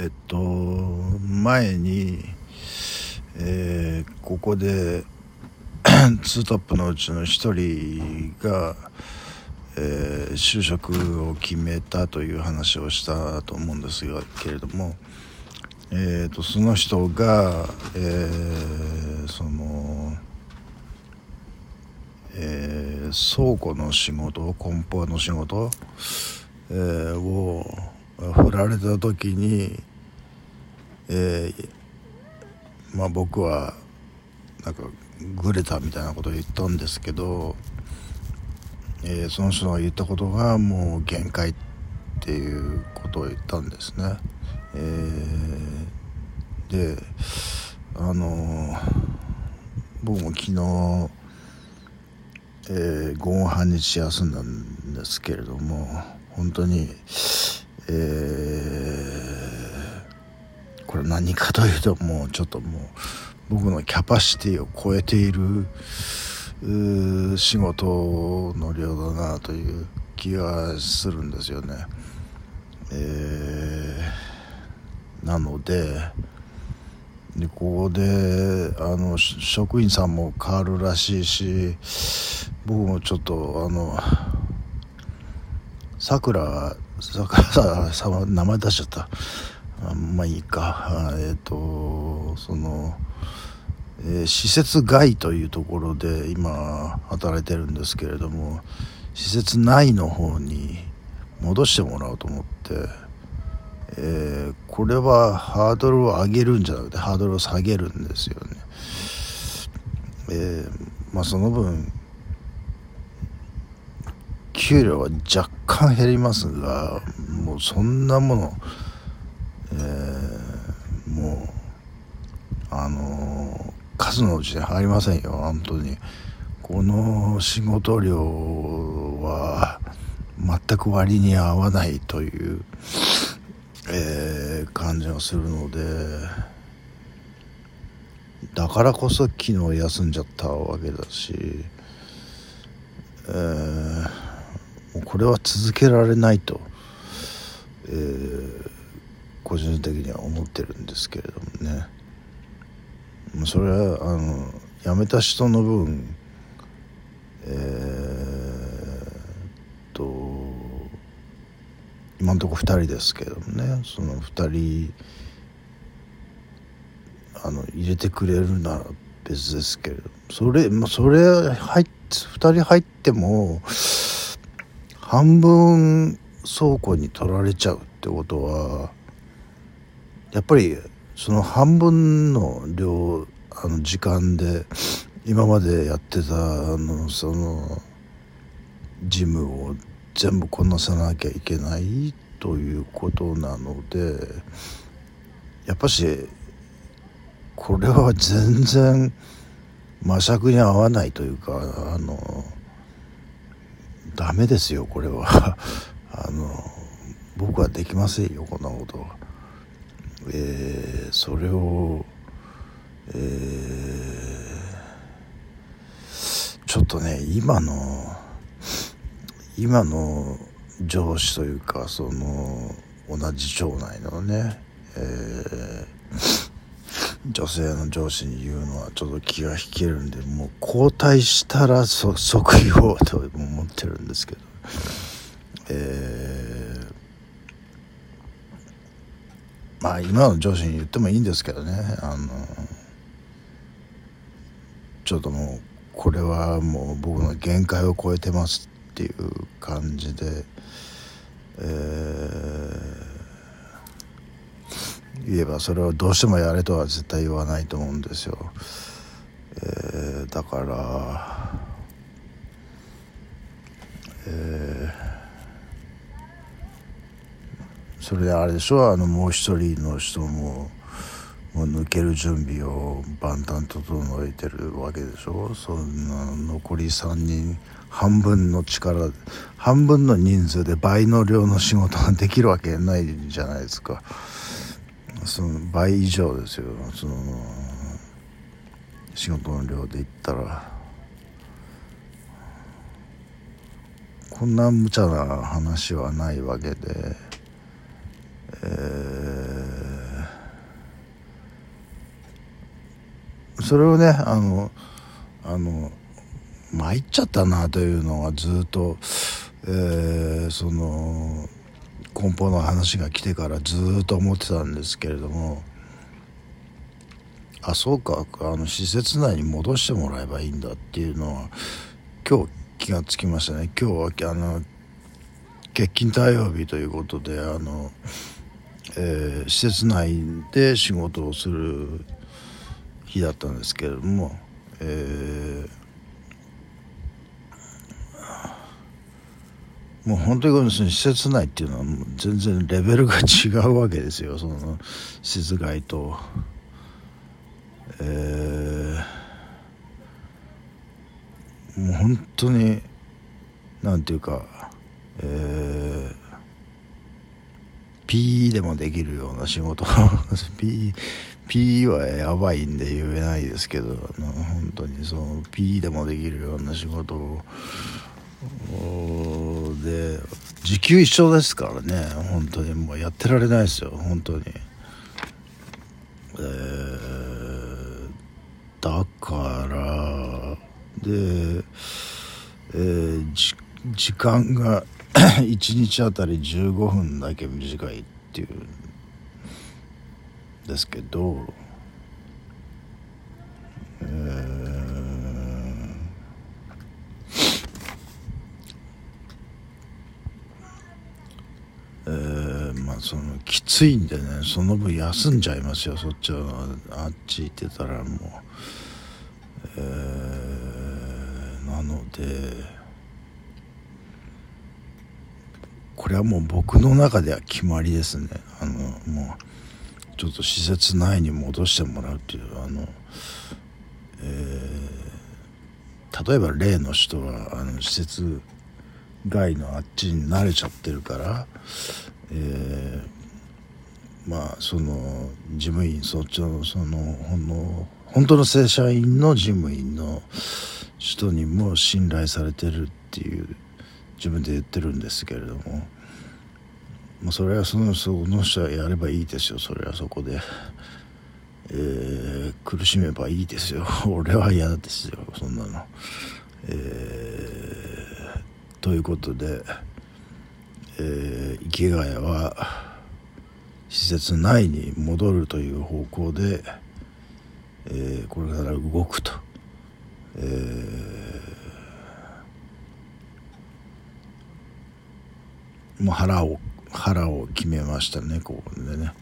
えっと前に、えー、ここで 2トップのうちの1人が、えー、就職を決めたという話をしたと思うんですがけれども、えーと、その人が、えー、その、えー、倉庫の仕事梱包の仕事、えー、を振られた時にえー、まあ僕はなんかグレたみたいなことを言ったんですけど、えー、その人が言ったことがもう限界っていうことを言ったんですね。えー、であの僕も昨日、えー、午後半日休んだんですけれども本当に、えーこれ何かというともうちょっともう僕のキャパシティを超えている仕事の量だなという気がするんですよね。えー、なのででここであの職員さんも変わるらしいし僕もちょっとあのさくらさくらさんは名前出しちゃったあまいいかえっ、ー、とその、えー、施設外というところで今働いてるんですけれども施設内の方に戻してもらおうと思って、えー、これはハードルを上げるんじゃなくてハードルを下げるんですよね。えまあその分給料は若干減りますがもうそんなものえー、もうあの数のうちに入りませんよ本当に。この仕事量は全く割に合わないという、えー、感じがするのでだからこそ昨日休んじゃったわけだし、えー、これは続けられないと、え個人的には思ってるんですけれどもね。それはあの辞めた人の分えー、と今のところ2人ですけどもね。その2人あの入れてくれるなら別ですけれどそれ、まあ、それ入っ2人入っても半分倉庫に取られちゃうってことはやっぱりその半分の量あの時間で今までやってたあのその事務を全部こなさなきゃいけないということなのでやっぱしこれは全然魔尺に合わないというかあのダメですよこれは あの僕はできませんよこんなことは。えー、それを、えー、ちょっとね今の今の上司というかその同じ町内のね、えー、女性の上司に言うのはちょっと気が引けるんでもう交代したら 即言おうと思ってるんですけど、えーまあ今の上司に言ってもいいんですけどね。あのちょっともうこれはもう僕の限界を超えてますっていう感じで、えー、言えばそれをどうしてもやれとは絶対言わないと思うんですよ、えー、だからえーそれであれでしょあのもう一人の人ももう抜ける準備を万端整えてるわけでしょ。そんな残り3人半分の力半分の人数で倍の量の仕事ができるわけないじゃないですか。その倍以上ですよ。その仕事の量で言ったら。こんな無茶な話はないわけで。えー、それをねあのあの参っちゃったなというのがずっと、えー、その梱包の話が来てからずっと思ってたんですけれどもあそうかあの施設内に戻してもらえばいいんだっていうのは今日気がつきましたね。今日はあの欠勤対応日ということであのえー、施設内で仕事をする日だったんですけれども、えー、もう本当に施設内っていうのは全然レベルが違うわけですよその施設外と。えー、もう本当になんていうか、えー、P でもできるような仕事。P, P はやばいんで言えないですけどあの本当にその P でもできるような仕事をで時給一緒ですからね。本当にもうやってられないですよ。本当に。えー、だからで、えー、時間が 1日あたり15分だけ短いっていうんですけど、えー、えー、まあそのきついんでねその分休んじゃいますよそっちはあっち行ってたらもう、えー、なので。これはもう僕の中では決まりですね。あのもうちょっと施設内に戻してもらうっていうあの、えー、例えば例の人はあの施設外のあっちに慣れちゃってるから、えー、まあその事務員そっちのそのほんの本当の正社員の事務員の人にも信頼されてるっていう自分で言ってるんですけれども。まあ、それはそのその人はやればいいですよ。それはそこで、えー、苦しめばいいですよ。俺は嫌ですよ。そんなの、えー、ということで、えー、池谷は施設内に戻るという方向で、えー、これから動くと、えー、もう腹を腹を決めましたねここでね、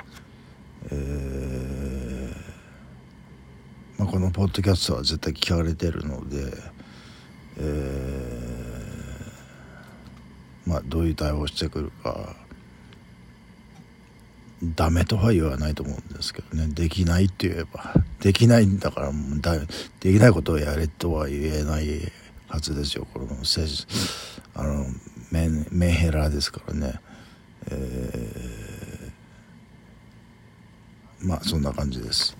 えー、まあ、このポッドキャストは絶対聞かれてるので、えー、まあ、どういう対応してくるかダメとは言わないと思うんですけどね。できないって言えばできないんだからもうだできないことをやれとは言えないはずですよこのあのメンヘラですからね。えー、まあそんな感じです。